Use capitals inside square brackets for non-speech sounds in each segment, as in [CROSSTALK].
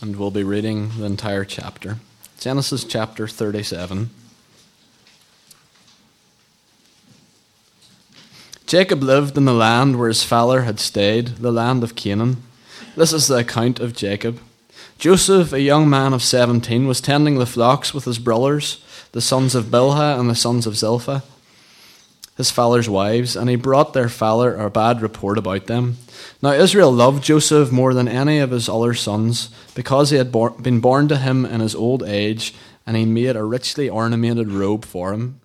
and we'll be reading the entire chapter. Genesis chapter 37. Jacob lived in the land where his father had stayed, the land of Canaan. This is the account of Jacob. Joseph, a young man of seventeen, was tending the flocks with his brothers, the sons of Bilhah and the sons of Zilpah, his father's wives, and he brought their father a bad report about them. Now Israel loved Joseph more than any of his other sons, because he had been born to him in his old age, and he made a richly ornamented robe for him.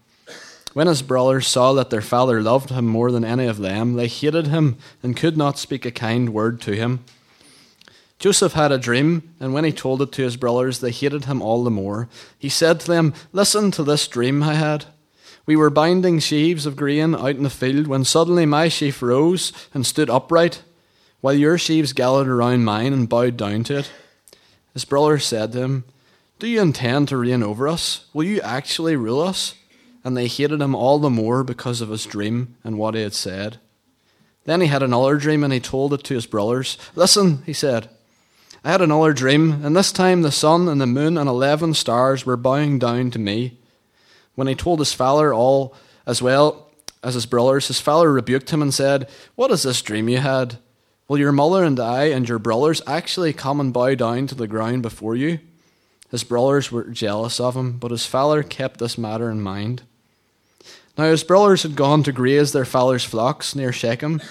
When his brothers saw that their father loved him more than any of them, they hated him and could not speak a kind word to him. Joseph had a dream, and when he told it to his brothers, they hated him all the more. He said to them, Listen to this dream I had. We were binding sheaves of grain out in the field when suddenly my sheaf rose and stood upright, while your sheaves gathered around mine and bowed down to it. His brothers said to him, Do you intend to reign over us? Will you actually rule us? And they hated him all the more because of his dream and what he had said. Then he had another dream and he told it to his brothers. Listen, he said. I had another dream, and this time the sun and the moon and eleven stars were bowing down to me. When he told his father all as well as his brothers, his father rebuked him and said, What is this dream you had? Will your mother and I and your brothers actually come and bow down to the ground before you? His brothers were jealous of him, but his father kept this matter in mind. Now his brothers had gone to graze their father's flocks near Shechem.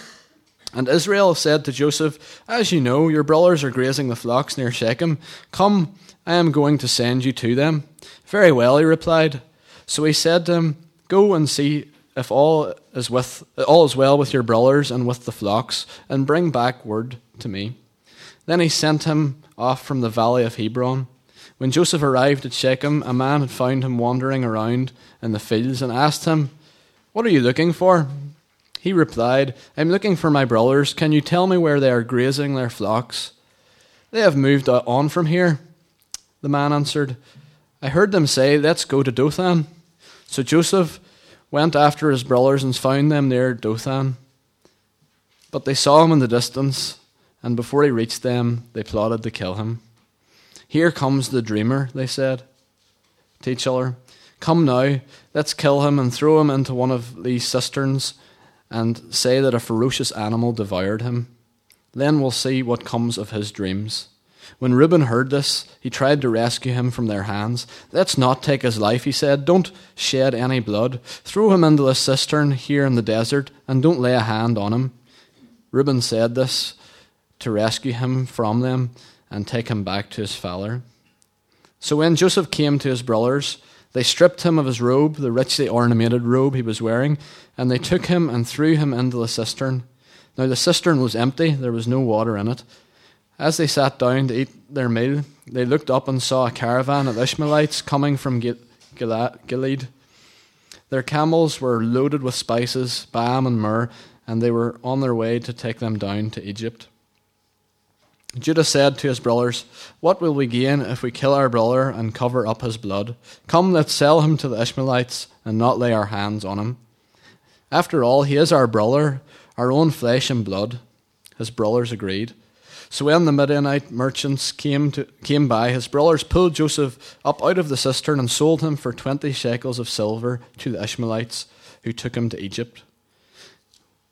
And Israel said to Joseph, As you know, your brothers are grazing the flocks near Shechem. Come, I am going to send you to them. Very well, he replied. So he said to him, Go and see if all is with all is well with your brothers and with the flocks, and bring back word to me. Then he sent him off from the valley of Hebron. When Joseph arrived at Shechem, a man had found him wandering around in the fields and asked him, What are you looking for? He replied, I'm looking for my brothers. Can you tell me where they are grazing their flocks? They have moved on from here. The man answered, I heard them say, Let's go to Dothan. So Joseph went after his brothers and found them near Dothan. But they saw him in the distance, and before he reached them, they plotted to kill him. Here comes the dreamer, they said to each other. Come now, let's kill him and throw him into one of these cisterns and say that a ferocious animal devoured him. Then we'll see what comes of his dreams. When Reuben heard this, he tried to rescue him from their hands. Let's not take his life, he said. Don't shed any blood. Throw him into a cistern here in the desert, and don't lay a hand on him. Reuben said this to rescue him from them and take him back to his father. So when Joseph came to his brothers, they stripped him of his robe, the richly ornamented robe he was wearing, and they took him and threw him into the cistern. Now the cistern was empty, there was no water in it. As they sat down to eat their meal, they looked up and saw a caravan of Ishmaelites coming from Gilead. Their camels were loaded with spices, balm, and myrrh, and they were on their way to take them down to Egypt. Judah said to his brothers, What will we gain if we kill our brother and cover up his blood? Come, let's sell him to the Ishmaelites and not lay our hands on him. After all, he is our brother, our own flesh and blood. His brothers agreed. So when the Midianite merchants came, to, came by, his brothers pulled Joseph up out of the cistern and sold him for twenty shekels of silver to the Ishmaelites, who took him to Egypt.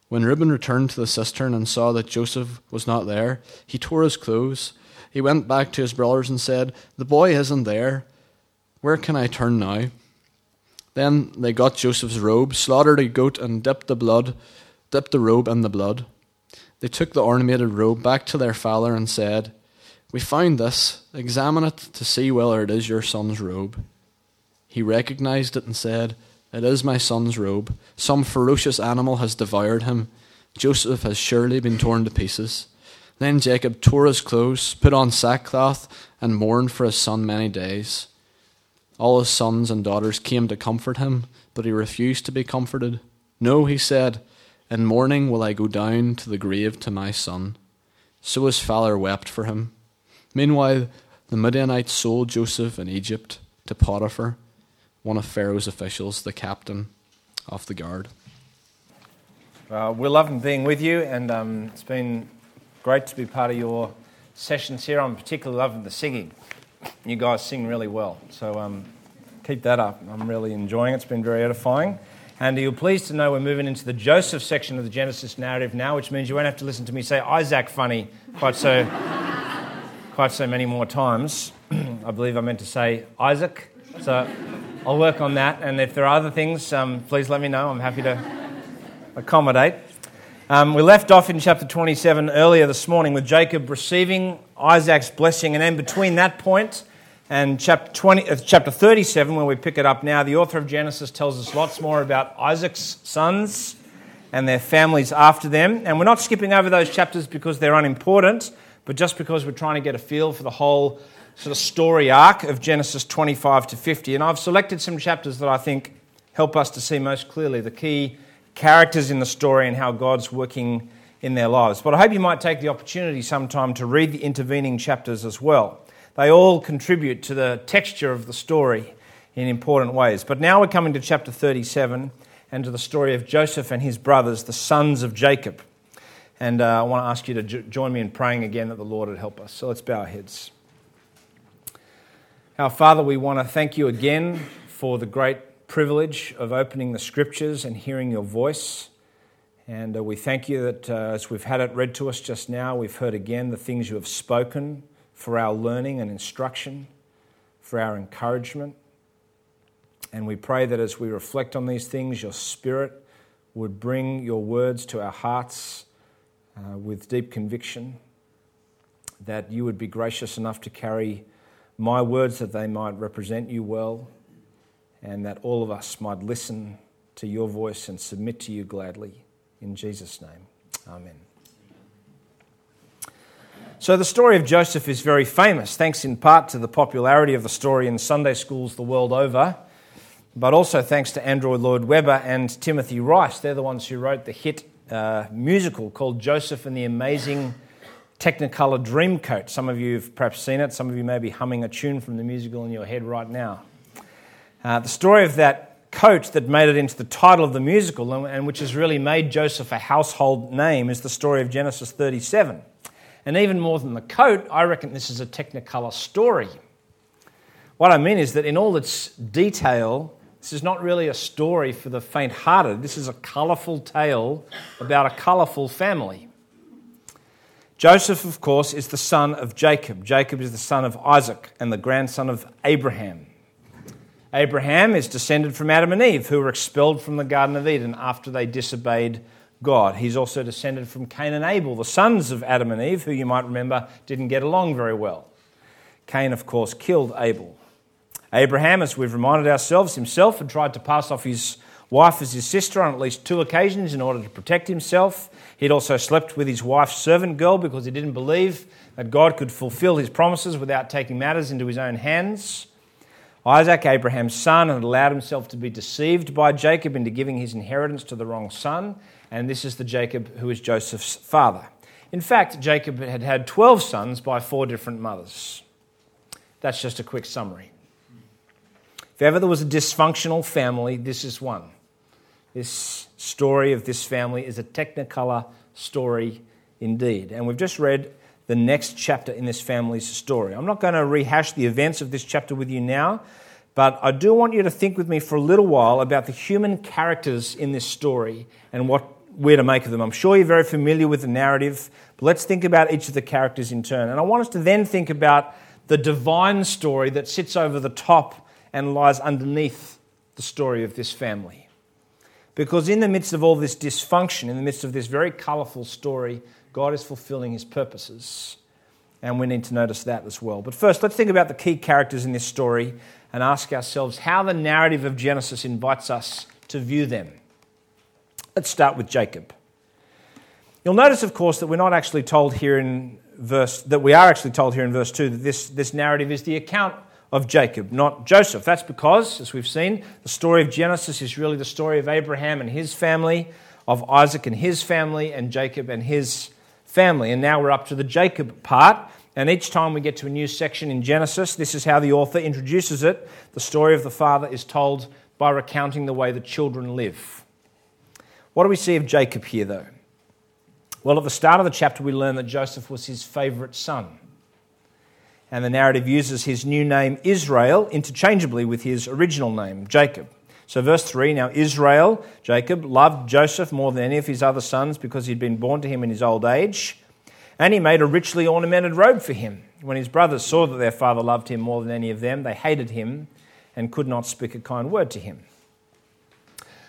When Reuben returned to the cistern and saw that Joseph was not there, he tore his clothes. He went back to his brothers and said, The boy isn't there. Where can I turn now? Then they got Joseph's robe, slaughtered a goat, and dipped the blood, dipped the robe in the blood. They took the ornamented robe back to their father and said, We found this. Examine it to see whether it is your son's robe. He recognized it and said, it is my son's robe. Some ferocious animal has devoured him. Joseph has surely been torn to pieces. Then Jacob tore his clothes, put on sackcloth, and mourned for his son many days. All his sons and daughters came to comfort him, but he refused to be comforted. No, he said, in mourning will I go down to the grave to my son. So his father wept for him. Meanwhile, the Midianites sold Joseph in Egypt to Potiphar one of Pharaoh's officials, the captain of the guard. Uh, we're loving being with you, and um, it's been great to be part of your sessions here. I'm particularly loving the singing. You guys sing really well, so um, keep that up. I'm really enjoying it. It's been very edifying. And you're pleased to know we're moving into the Joseph section of the Genesis narrative now, which means you won't have to listen to me say Isaac funny quite so, [LAUGHS] quite so many more times. [CLEARS THROAT] I believe I meant to say Isaac. So I'll work on that. And if there are other things, um, please let me know. I'm happy to accommodate. Um, we left off in chapter 27 earlier this morning with Jacob receiving Isaac's blessing, and then between that point and chapter, 20, uh, chapter 37, where we pick it up now, the author of Genesis tells us lots more about Isaac's sons and their families after them. And we're not skipping over those chapters because they're unimportant, but just because we're trying to get a feel for the whole sort of story arc of Genesis 25 to 50. And I've selected some chapters that I think help us to see most clearly the key characters in the story and how God's working in their lives. But I hope you might take the opportunity sometime to read the intervening chapters as well. They all contribute to the texture of the story in important ways. But now we're coming to chapter 37 and to the story of Joseph and his brothers, the sons of Jacob. And uh, I want to ask you to jo- join me in praying again that the Lord would help us. So let's bow our heads. Our Father, we want to thank you again for the great privilege of opening the scriptures and hearing your voice. And uh, we thank you that uh, as we've had it read to us just now, we've heard again the things you have spoken for our learning and instruction, for our encouragement. And we pray that as we reflect on these things, your Spirit would bring your words to our hearts uh, with deep conviction, that you would be gracious enough to carry my words that they might represent you well and that all of us might listen to your voice and submit to you gladly. In Jesus' name, amen. So, the story of Joseph is very famous, thanks in part to the popularity of the story in Sunday schools the world over, but also thanks to Andrew Lloyd Webber and Timothy Rice. They're the ones who wrote the hit uh, musical called Joseph and the Amazing Technicolor Dreamcoat. Some of you have perhaps seen it, some of you may be humming a tune from the musical in your head right now. Uh, the story of that coat that made it into the title of the musical and, and which has really made Joseph a household name is the story of Genesis 37. And even more than the coat, I reckon this is a Technicolor story. What I mean is that in all its detail, this is not really a story for the faint hearted. This is a colourful tale about a colourful family. Joseph, of course, is the son of Jacob. Jacob is the son of Isaac and the grandson of Abraham. Abraham is descended from Adam and Eve, who were expelled from the Garden of Eden after they disobeyed God. He's also descended from Cain and Abel, the sons of Adam and Eve, who you might remember didn't get along very well. Cain, of course, killed Abel. Abraham, as we've reminded ourselves, himself had tried to pass off his wife as his sister on at least two occasions in order to protect himself. He'd also slept with his wife's servant girl because he didn't believe that God could fulfill his promises without taking matters into his own hands. Isaac, Abraham's son, had allowed himself to be deceived by Jacob into giving his inheritance to the wrong son, and this is the Jacob who is Joseph's father. In fact, Jacob had had 12 sons by four different mothers. That's just a quick summary. If ever there was a dysfunctional family, this is one. This story of this family is a technicolor story indeed. And we've just read the next chapter in this family's story. I'm not going to rehash the events of this chapter with you now, but I do want you to think with me for a little while about the human characters in this story and what we're to make of them. I'm sure you're very familiar with the narrative, but let's think about each of the characters in turn. And I want us to then think about the divine story that sits over the top and lies underneath the story of this family. Because in the midst of all this dysfunction, in the midst of this very colourful story, God is fulfilling his purposes. And we need to notice that as well. But first, let's think about the key characters in this story and ask ourselves how the narrative of Genesis invites us to view them. Let's start with Jacob. You'll notice, of course, that we're not actually told here in verse, that we are actually told here in verse 2 that this, this narrative is the account of Jacob, not Joseph. That's because, as we've seen, the story of Genesis is really the story of Abraham and his family, of Isaac and his family, and Jacob and his family. And now we're up to the Jacob part. And each time we get to a new section in Genesis, this is how the author introduces it. The story of the father is told by recounting the way the children live. What do we see of Jacob here, though? Well, at the start of the chapter, we learn that Joseph was his favourite son. And the narrative uses his new name, Israel, interchangeably with his original name, Jacob. So, verse 3 now Israel, Jacob, loved Joseph more than any of his other sons because he'd been born to him in his old age. And he made a richly ornamented robe for him. When his brothers saw that their father loved him more than any of them, they hated him and could not speak a kind word to him.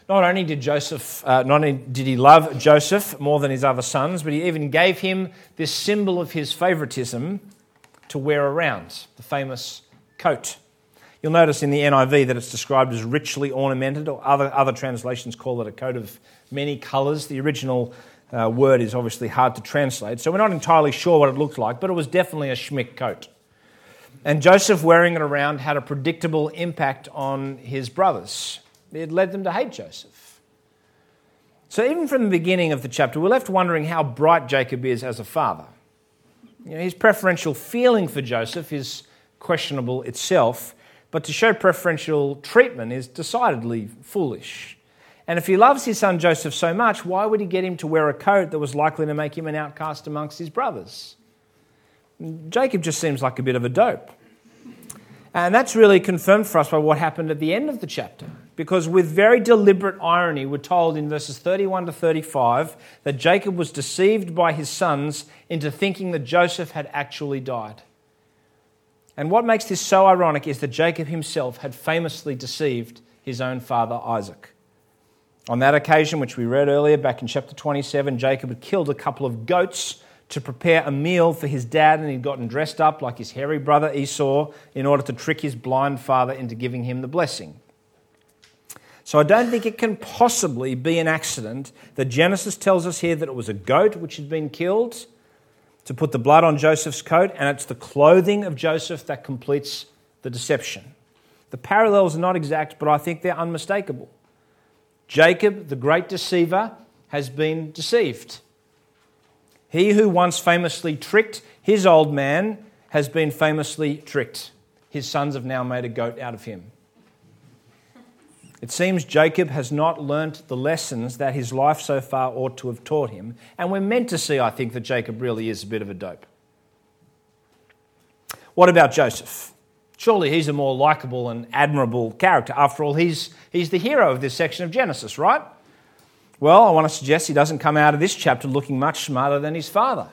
Not only did Joseph, uh, not only did he love Joseph more than his other sons, but he even gave him this symbol of his favoritism to wear around, the famous coat. You'll notice in the NIV that it's described as richly ornamented, or other, other translations call it a coat of many colours. The original uh, word is obviously hard to translate, so we're not entirely sure what it looked like, but it was definitely a schmick coat. And Joseph wearing it around had a predictable impact on his brothers. It led them to hate Joseph. So, even from the beginning of the chapter, we're left wondering how bright Jacob is as a father. You know, his preferential feeling for Joseph is questionable itself, but to show preferential treatment is decidedly foolish. And if he loves his son Joseph so much, why would he get him to wear a coat that was likely to make him an outcast amongst his brothers? Jacob just seems like a bit of a dope. And that's really confirmed for us by what happened at the end of the chapter. Because with very deliberate irony, we're told in verses 31 to 35 that Jacob was deceived by his sons into thinking that Joseph had actually died. And what makes this so ironic is that Jacob himself had famously deceived his own father Isaac. On that occasion, which we read earlier back in chapter 27, Jacob had killed a couple of goats to prepare a meal for his dad, and he'd gotten dressed up like his hairy brother Esau in order to trick his blind father into giving him the blessing. So I don't think it can possibly be an accident that Genesis tells us here that it was a goat which had been killed to put the blood on Joseph's coat, and it's the clothing of Joseph that completes the deception. The parallels are not exact, but I think they're unmistakable. Jacob, the great deceiver, has been deceived. He who once famously tricked his old man has been famously tricked. His sons have now made a goat out of him. It seems Jacob has not learnt the lessons that his life so far ought to have taught him, and we're meant to see, I think, that Jacob really is a bit of a dope. What about Joseph? Surely he's a more likable and admirable character. After all, he's, he's the hero of this section of Genesis, right? Well, I want to suggest he doesn't come out of this chapter looking much smarter than his father.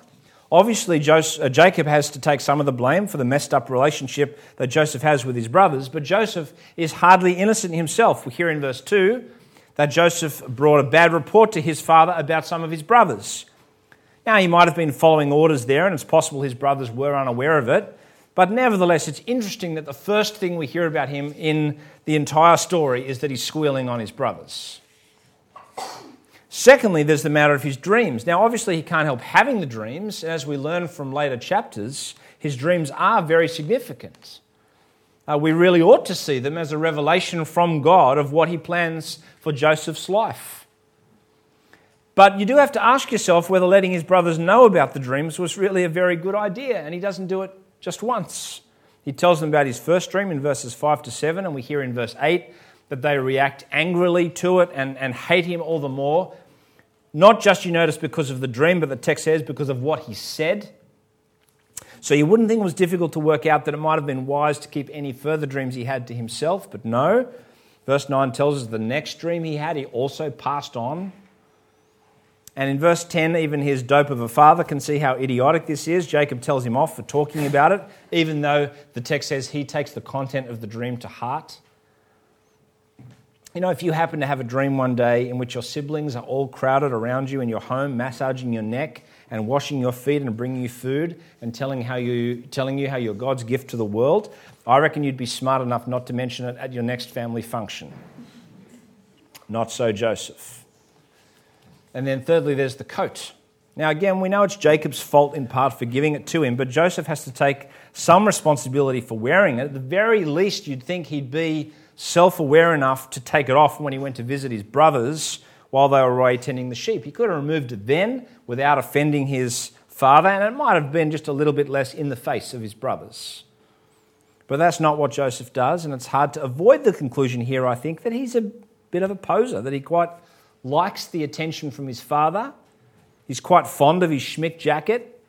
Obviously, Joseph, uh, Jacob has to take some of the blame for the messed up relationship that Joseph has with his brothers, but Joseph is hardly innocent himself. We hear in verse 2 that Joseph brought a bad report to his father about some of his brothers. Now, he might have been following orders there, and it's possible his brothers were unaware of it, but nevertheless, it's interesting that the first thing we hear about him in the entire story is that he's squealing on his brothers. Secondly, there's the matter of his dreams. Now, obviously, he can't help having the dreams. and As we learn from later chapters, his dreams are very significant. Uh, we really ought to see them as a revelation from God of what he plans for Joseph's life. But you do have to ask yourself whether letting his brothers know about the dreams was really a very good idea, and he doesn't do it just once. He tells them about his first dream in verses 5 to 7, and we hear in verse 8 that they react angrily to it and, and hate him all the more not just, you notice, because of the dream, but the text says because of what he said. So you wouldn't think it was difficult to work out that it might have been wise to keep any further dreams he had to himself, but no. Verse 9 tells us the next dream he had, he also passed on. And in verse 10, even his dope of a father can see how idiotic this is. Jacob tells him off for talking about it, even though the text says he takes the content of the dream to heart. You know, if you happen to have a dream one day in which your siblings are all crowded around you in your home, massaging your neck and washing your feet and bringing you food and telling, how you, telling you how you're God's gift to the world, I reckon you'd be smart enough not to mention it at your next family function. Not so Joseph. And then, thirdly, there's the coat. Now, again, we know it's Jacob's fault in part for giving it to him, but Joseph has to take some responsibility for wearing it. At the very least, you'd think he'd be self aware enough to take it off when he went to visit his brothers while they were away tending the sheep. He could have removed it then without offending his father, and it might have been just a little bit less in the face of his brothers. But that's not what Joseph does, and it's hard to avoid the conclusion here, I think, that he's a bit of a poser, that he quite likes the attention from his father. He's quite fond of his schmick jacket,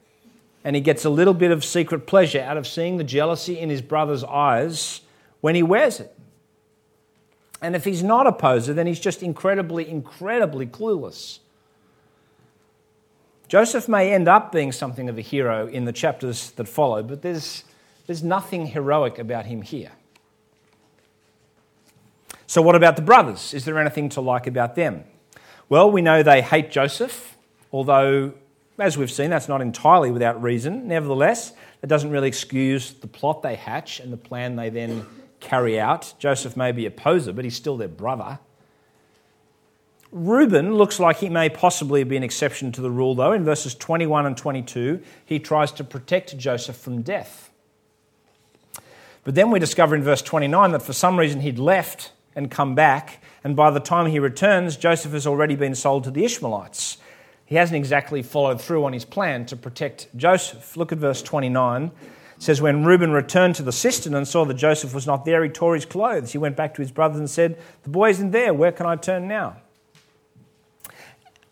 and he gets a little bit of secret pleasure out of seeing the jealousy in his brother's eyes when he wears it. And if he's not a poser, then he's just incredibly, incredibly clueless. Joseph may end up being something of a hero in the chapters that follow, but there's, there's nothing heroic about him here. So, what about the brothers? Is there anything to like about them? Well, we know they hate Joseph, although, as we've seen, that's not entirely without reason. Nevertheless, it doesn't really excuse the plot they hatch and the plan they then carry out. Joseph may be a poser, but he's still their brother. Reuben looks like he may possibly be an exception to the rule, though. In verses 21 and 22, he tries to protect Joseph from death. But then we discover in verse 29 that for some reason he'd left and come back, and by the time he returns, Joseph has already been sold to the Ishmaelites. He hasn't exactly followed through on his plan to protect Joseph. Look at verse 29. It says, When Reuben returned to the cistern and saw that Joseph was not there, he tore his clothes. He went back to his brothers and said, The boy isn't there. Where can I turn now?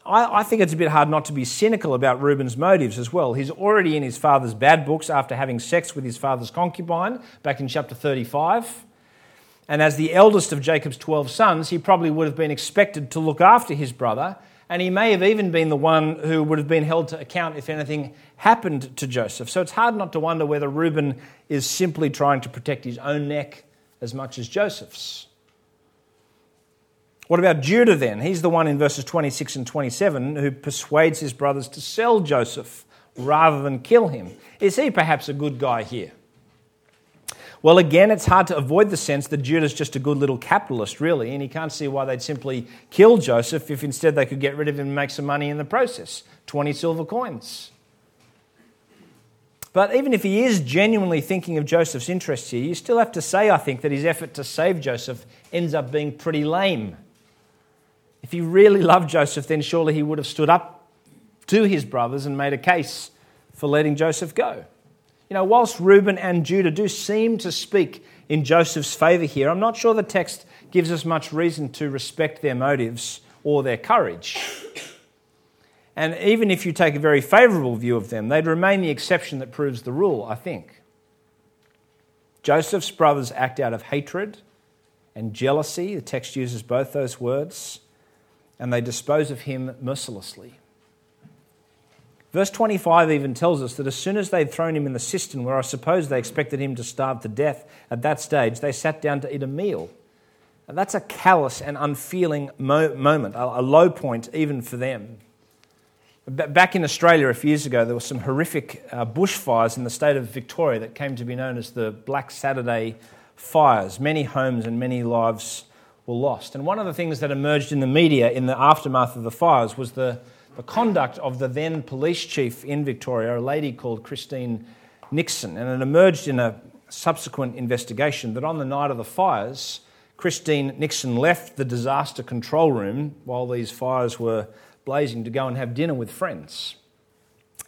I, I think it's a bit hard not to be cynical about Reuben's motives as well. He's already in his father's bad books after having sex with his father's concubine back in chapter 35. And as the eldest of Jacob's 12 sons, he probably would have been expected to look after his brother, and he may have even been the one who would have been held to account if anything happened to Joseph. So it's hard not to wonder whether Reuben is simply trying to protect his own neck as much as Joseph's. What about Judah then? He's the one in verses 26 and 27 who persuades his brothers to sell Joseph rather than kill him. Is he perhaps a good guy here? Well, again, it's hard to avoid the sense that Judah's just a good little capitalist, really, and he can't see why they'd simply kill Joseph if instead they could get rid of him and make some money in the process 20 silver coins. But even if he is genuinely thinking of Joseph's interests here, you still have to say, I think, that his effort to save Joseph ends up being pretty lame. If he really loved Joseph, then surely he would have stood up to his brothers and made a case for letting Joseph go. You know, whilst Reuben and Judah do seem to speak in Joseph's favour here, I'm not sure the text gives us much reason to respect their motives or their courage. And even if you take a very favourable view of them, they'd remain the exception that proves the rule, I think. Joseph's brothers act out of hatred and jealousy. The text uses both those words and they dispose of him mercilessly. Verse 25 even tells us that as soon as they'd thrown him in the cistern, where I suppose they expected him to starve to death at that stage, they sat down to eat a meal. And that's a callous and unfeeling mo- moment, a, a low point even for them. Back in Australia a few years ago, there were some horrific uh, bushfires in the state of Victoria that came to be known as the Black Saturday fires. Many homes and many lives were lost. And one of the things that emerged in the media in the aftermath of the fires was the, the conduct of the then police chief in Victoria, a lady called Christine Nixon. And it emerged in a subsequent investigation that on the night of the fires, Christine Nixon left the disaster control room while these fires were blazing to go and have dinner with friends.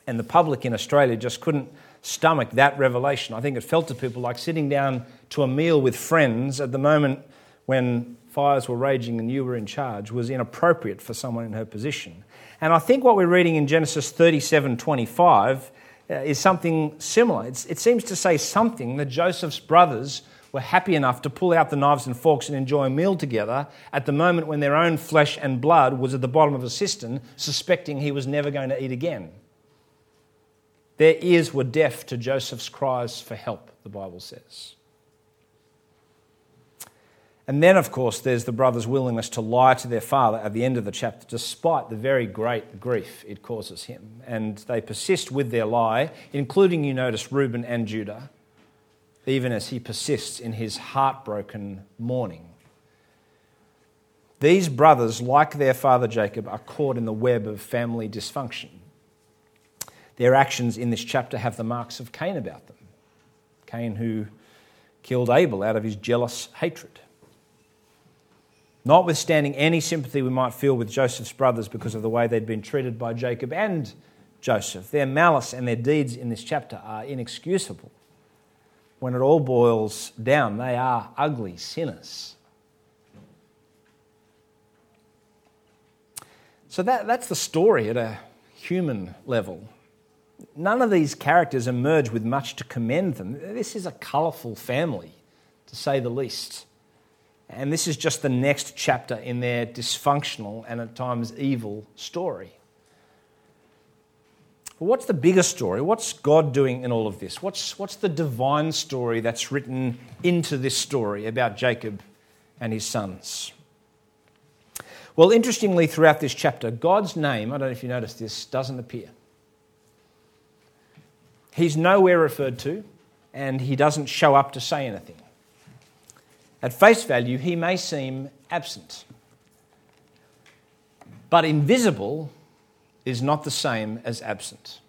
And the public in Australia just couldn't stomach that revelation. I think it felt to people like sitting down to a meal with friends at the moment when fires were raging and you were in charge was inappropriate for someone in her position. And I think what we're reading in Genesis 37 25 uh, is something similar. It's, it seems to say something that Joseph's brothers were happy enough to pull out the knives and forks and enjoy a meal together at the moment when their own flesh and blood was at the bottom of a cistern, suspecting he was never going to eat again. Their ears were deaf to Joseph's cries for help, the Bible says. And then, of course, there's the brother's willingness to lie to their father at the end of the chapter, despite the very great grief it causes him. And they persist with their lie, including, you notice, Reuben and Judah, even as he persists in his heartbroken mourning. These brothers, like their father Jacob, are caught in the web of family dysfunction. Their actions in this chapter have the marks of Cain about them. Cain, who killed Abel out of his jealous hatred. Notwithstanding any sympathy we might feel with Joseph's brothers because of the way they'd been treated by Jacob and Joseph, their malice and their deeds in this chapter are inexcusable. When it all boils down, they are ugly sinners. So that, that's the story at a human level. none of these characters emerge with much to commend them. This is a colourful family, to say the least. And this is just the next chapter in their dysfunctional and at times evil story. But what's the bigger story? What's God doing in all of this? What's, what's the divine story that's written into this story about Jacob and his sons? Well, interestingly, throughout this chapter, God's name, I don't know if you noticed this, doesn't appear. He's nowhere referred to, and he doesn't show up to say anything. At face value, he may seem absent. But invisible is not the same as absent.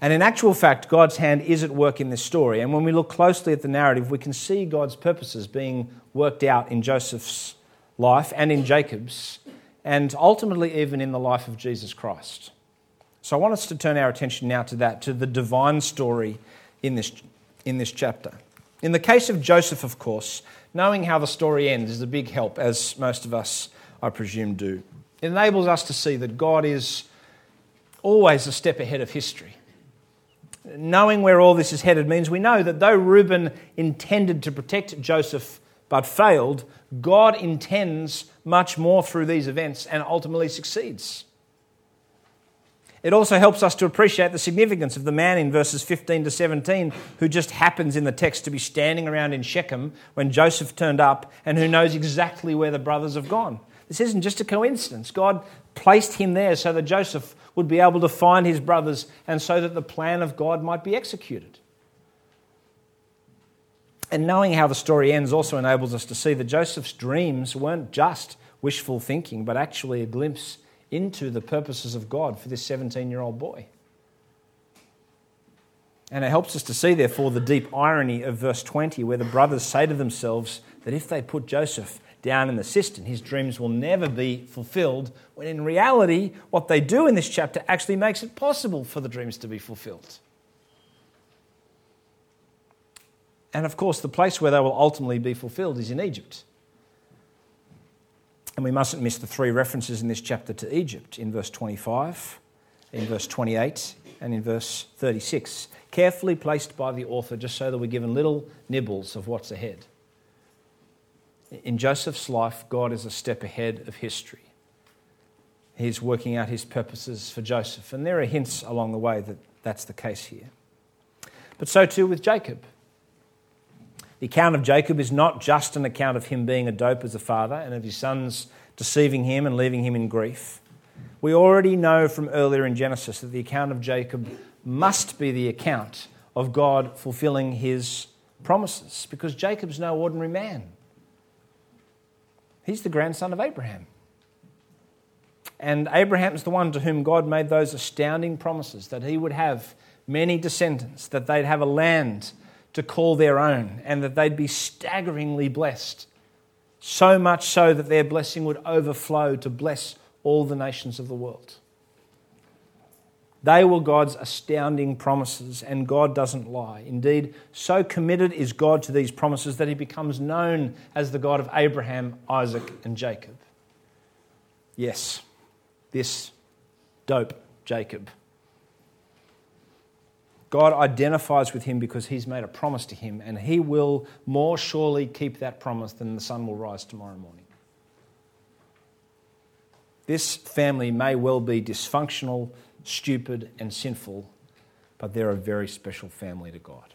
And in actual fact, God's hand is at work in this story. And when we look closely at the narrative, we can see God's purposes being worked out in Joseph's life and in Jacob's, and ultimately even in the life of Jesus Christ. So I want us to turn our attention now to that, to the divine story in this, in this chapter. In the case of Joseph, of course, knowing how the story ends is a big help, as most of us, I presume, do. It enables us to see that God is always a step ahead of history. Knowing where all this is headed means we know that though Reuben intended to protect Joseph but failed, God intends much more through these events and ultimately succeeds. It also helps us to appreciate the significance of the man in verses 15 to 17 who just happens in the text to be standing around in Shechem when Joseph turned up and who knows exactly where the brothers have gone. This isn't just a coincidence. God placed him there so that Joseph would be able to find his brothers and so that the plan of God might be executed. And knowing how the story ends also enables us to see that Joseph's dreams weren't just wishful thinking, but actually a glimpse into the purposes of God for this 17 year old boy. And it helps us to see, therefore, the deep irony of verse 20, where the brothers say to themselves that if they put Joseph down in the cistern, his dreams will never be fulfilled, when in reality, what they do in this chapter actually makes it possible for the dreams to be fulfilled. And of course, the place where they will ultimately be fulfilled is in Egypt. And we mustn't miss the three references in this chapter to Egypt in verse 25, in verse 28, and in verse 36, carefully placed by the author just so that we're given little nibbles of what's ahead. In Joseph's life, God is a step ahead of history. He's working out his purposes for Joseph, and there are hints along the way that that's the case here. But so too with Jacob. The account of Jacob is not just an account of him being a dope as a father and of his sons deceiving him and leaving him in grief. We already know from earlier in Genesis that the account of Jacob must be the account of God fulfilling his promises because Jacob's no ordinary man. He's the grandson of Abraham. And Abraham's the one to whom God made those astounding promises that he would have many descendants, that they'd have a land to call their own, and that they'd be staggeringly blessed. So much so that their blessing would overflow to bless all the nations of the world. They were God's astounding promises, and God doesn't lie. Indeed, so committed is God to these promises that he becomes known as the God of Abraham, Isaac, and Jacob. Yes, this dope Jacob God identifies with him because he's made a promise to him, and he will more surely keep that promise than the sun will rise tomorrow morning. This family may well be dysfunctional, stupid, and sinful, but they're a very special family to God.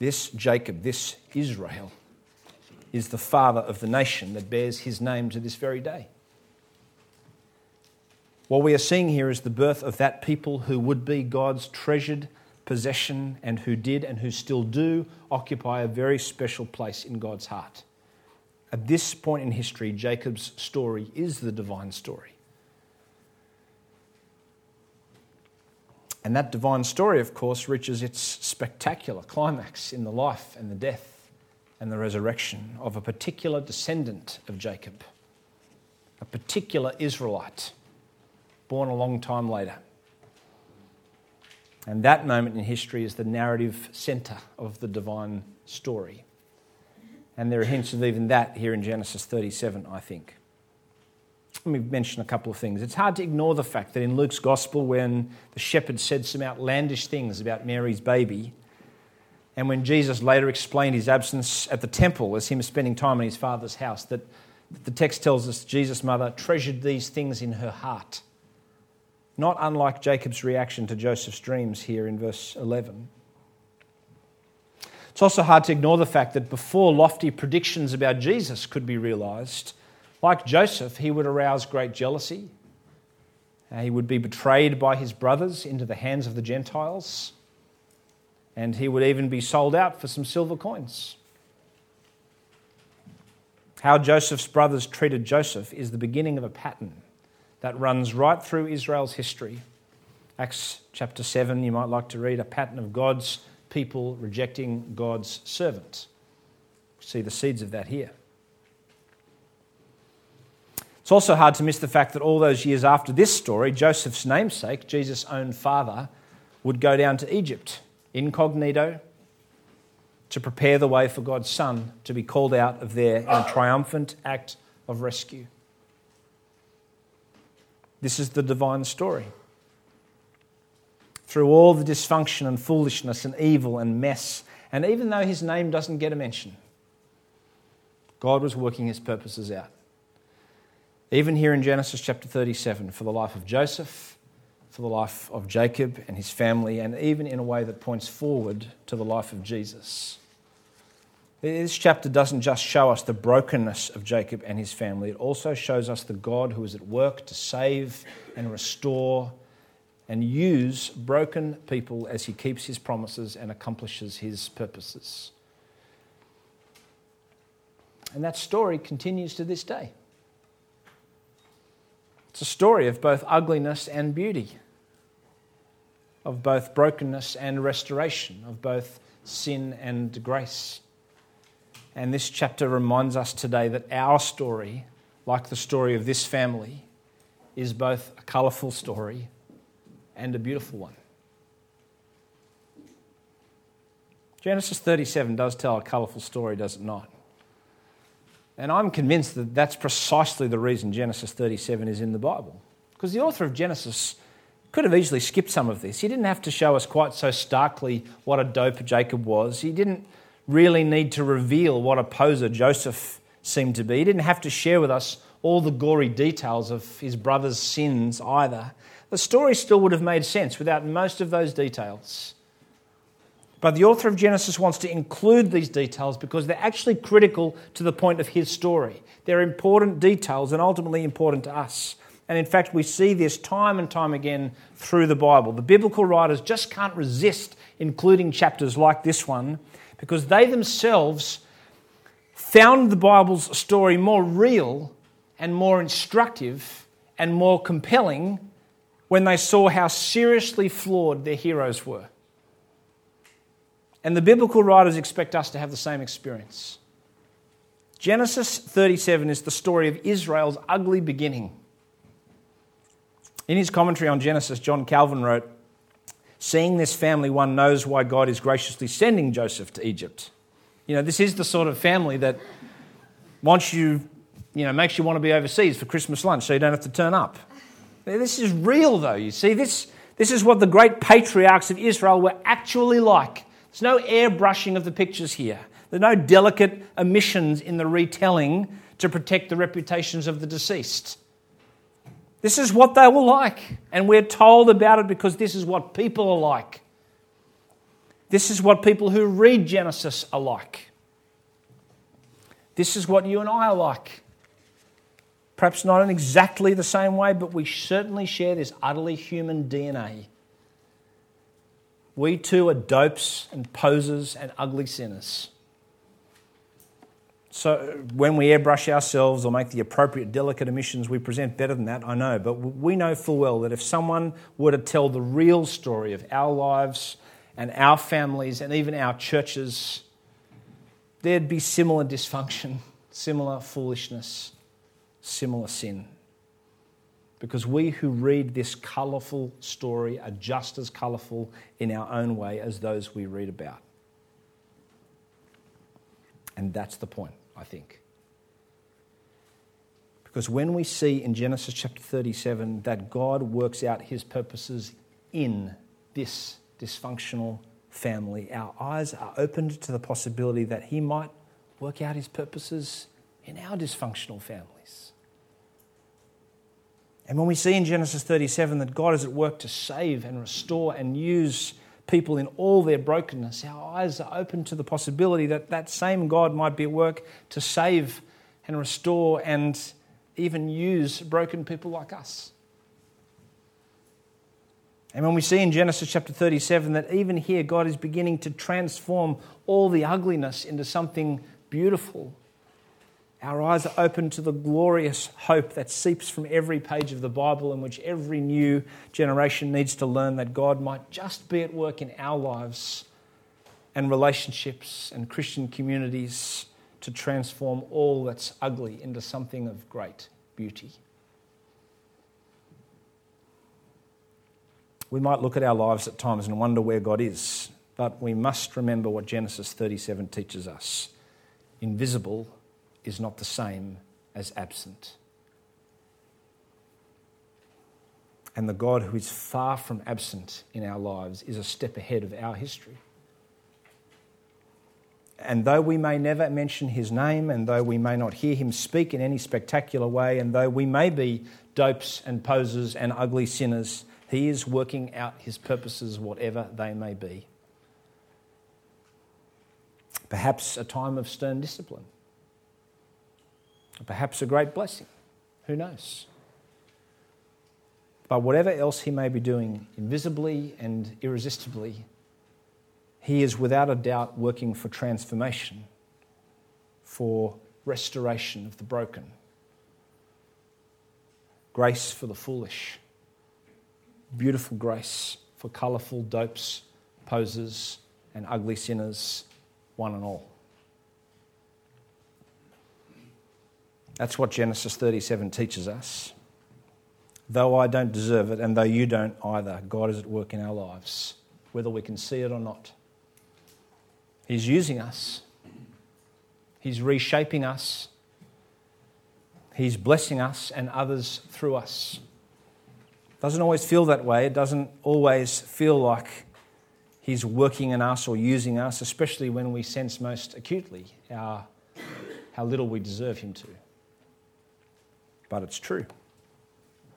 This Jacob, this Israel, is the father of the nation that bears his name to this very day. What we are seeing here is the birth of that people who would be God's treasured possession and who did and who still do occupy a very special place in God's heart. At this point in history, Jacob's story is the divine story. And that divine story, of course, reaches its spectacular climax in the life and the death and the resurrection of a particular descendant of Jacob, a particular Israelite born a long time later. And that moment in history is the narrative centre of the divine story. And there are hints of even that here in Genesis 37, I think. let me mention a couple of things. It's hard to ignore the fact that in Luke's gospel, when the shepherd said some outlandish things about Mary's baby, and when Jesus later explained his absence at the temple as him spending time in his father's house, that the text tells us Jesus' mother treasured these things in her heart. Not unlike Jacob's reaction to Joseph's dreams here in verse 11. It's also hard to ignore the fact that before lofty predictions about Jesus could be realized, like Joseph, he would arouse great jealousy. Uh, he would be betrayed by his brothers into the hands of the Gentiles, and he would even be sold out for some silver coins. How Joseph's brothers treated Joseph is the beginning of a pattern that runs right through Israel's history. Acts chapter 7, you might like to read a pattern of God's people rejecting God's servant. See the seeds of that here. It's also hard to miss the fact that all those years after this story, Joseph's namesake, Jesus' own father, would go down to Egypt incognito to prepare the way for God's Son to be called out of there in a triumphant act of rescue. This is the divine story. Through all the dysfunction and foolishness and evil and mess, and even though his name doesn't get a mention, God was working his purposes out. Even here in Genesis chapter 37, for the life of Joseph, for the life of Jacob and his family, and even in a way that points forward to the life of Jesus. This chapter doesn't just show us the brokenness of Jacob and his family, it also shows us the God who is at work to save and restore and use broken people as he keeps his promises and accomplishes his purposes. And that story continues to this day. It's a story of both ugliness and beauty, of both brokenness and restoration, of both sin and grace. And this chapter reminds us today that our story, like the story of this family, is both a colourful story and a beautiful one. Genesis 37 does tell a colourful story, does it not? And I'm convinced that that's precisely the reason Genesis 37 is in the Bible. Because the author of Genesis could have easily skipped some of this. He didn't have to show us quite so starkly what a dope Jacob was. He didn't really need to reveal what a poser Joseph seemed to be. He didn't have to share with us all the gory details of his brother's sins either. The story still would have made sense without most of those details. But the author of Genesis wants to include these details because they're actually critical to the point of his story. They're important details and ultimately important to us. And in fact, we see this time and time again through the Bible. The biblical writers just can't resist including chapters like this one because they themselves found the Bible's story more real and more instructive and more compelling when they saw how seriously flawed their heroes were. And the biblical writers expect us to have the same experience. Genesis 37 is the story of Israel's ugly beginning. In his commentary on Genesis, John Calvin wrote, Seeing this family, one knows why God is graciously sending Joseph to Egypt. You know, this is the sort of family that wants you, you know, makes you want to be overseas for Christmas lunch so you don't have to turn up. This is real, though, you see. This, this is what the great patriarchs of Israel were actually like. There's no airbrushing of the pictures here, there are no delicate omissions in the retelling to protect the reputations of the deceased. This is what they were like. And we're told about it because this is what people are like. This is what people who read Genesis are like. This is what you and I are like. Perhaps not in exactly the same way, but we certainly share this utterly human DNA. We too are dopes and posers and ugly sinners. So when we airbrush ourselves or make the appropriate delicate omissions, we present better than that, I know. But we know full well that if someone were to tell the real story of our lives and our families and even our churches, there'd be similar dysfunction, similar foolishness, similar sin. Because we who read this colourful story are just as colourful in our own way as those we read about. And that's the point. I think. Because when we see in Genesis chapter 37 that God works out his purposes in this dysfunctional family, our eyes are opened to the possibility that he might work out his purposes in our dysfunctional families. And when we see in Genesis 37 that God is at work to save and restore and use people in all their brokenness, our eyes are open to the possibility that that same God might be at work to save and restore and even use broken people like us. And when we see in Genesis chapter 37 that even here God is beginning to transform all the ugliness into something beautiful, our eyes are open to the glorious hope that seeps from every page of the Bible, in which every new generation needs to learn that God might just be at work in our lives and relationships and Christian communities to transform all that's ugly into something of great beauty. We might look at our lives at times and wonder where God is, but we must remember what Genesis 37 teaches us. Invisible is not the same as absent. And the God who is far from absent in our lives is a step ahead of our history. And though we may never mention his name, and though we may not hear him speak in any spectacular way, and though we may be dopes and posers and ugly sinners, he is working out his purposes, whatever they may be. Perhaps a time of stern discipline. Perhaps a great blessing. Who knows? But whatever else he may be doing, invisibly and irresistibly, he is without a doubt working for transformation, for restoration of the broken, grace for the foolish beautiful grace for colourful dopes, posers, and ugly sinners, one and all. That's what Genesis 37 teaches us. Though I don't deserve it, and though you don't either, God is at work in our lives, whether we can see it or not. He's using us, He's reshaping us, He's blessing us and others through us. Doesn't always feel that way. It doesn't always feel like He's working in us or using us, especially when we sense most acutely our, how little we deserve Him to. But it's true.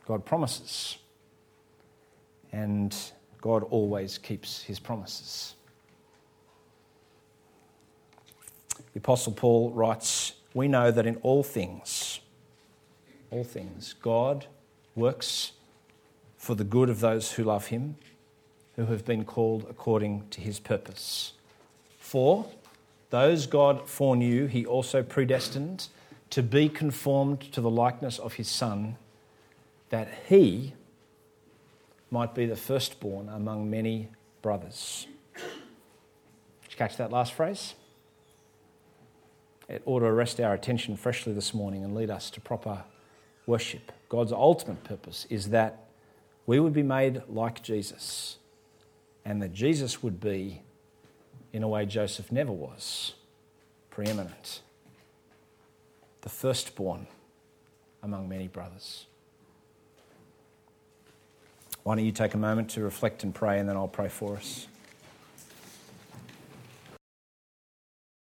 God promises. And God always keeps His promises. The Apostle Paul writes, We know that in all things, all things, God works for the good of those who love him, who have been called according to his purpose. For those God foreknew, he also predestined to be conformed to the likeness of his Son, that he might be the firstborn among many brothers. Did you catch that last phrase? It ought to arrest our attention freshly this morning and lead us to proper worship. God's ultimate purpose is that we would be made like Jesus, and that Jesus would be, in a way Joseph never was, preeminent, the firstborn among many brothers. Why don't you take a moment to reflect and pray, and then I'll pray for us.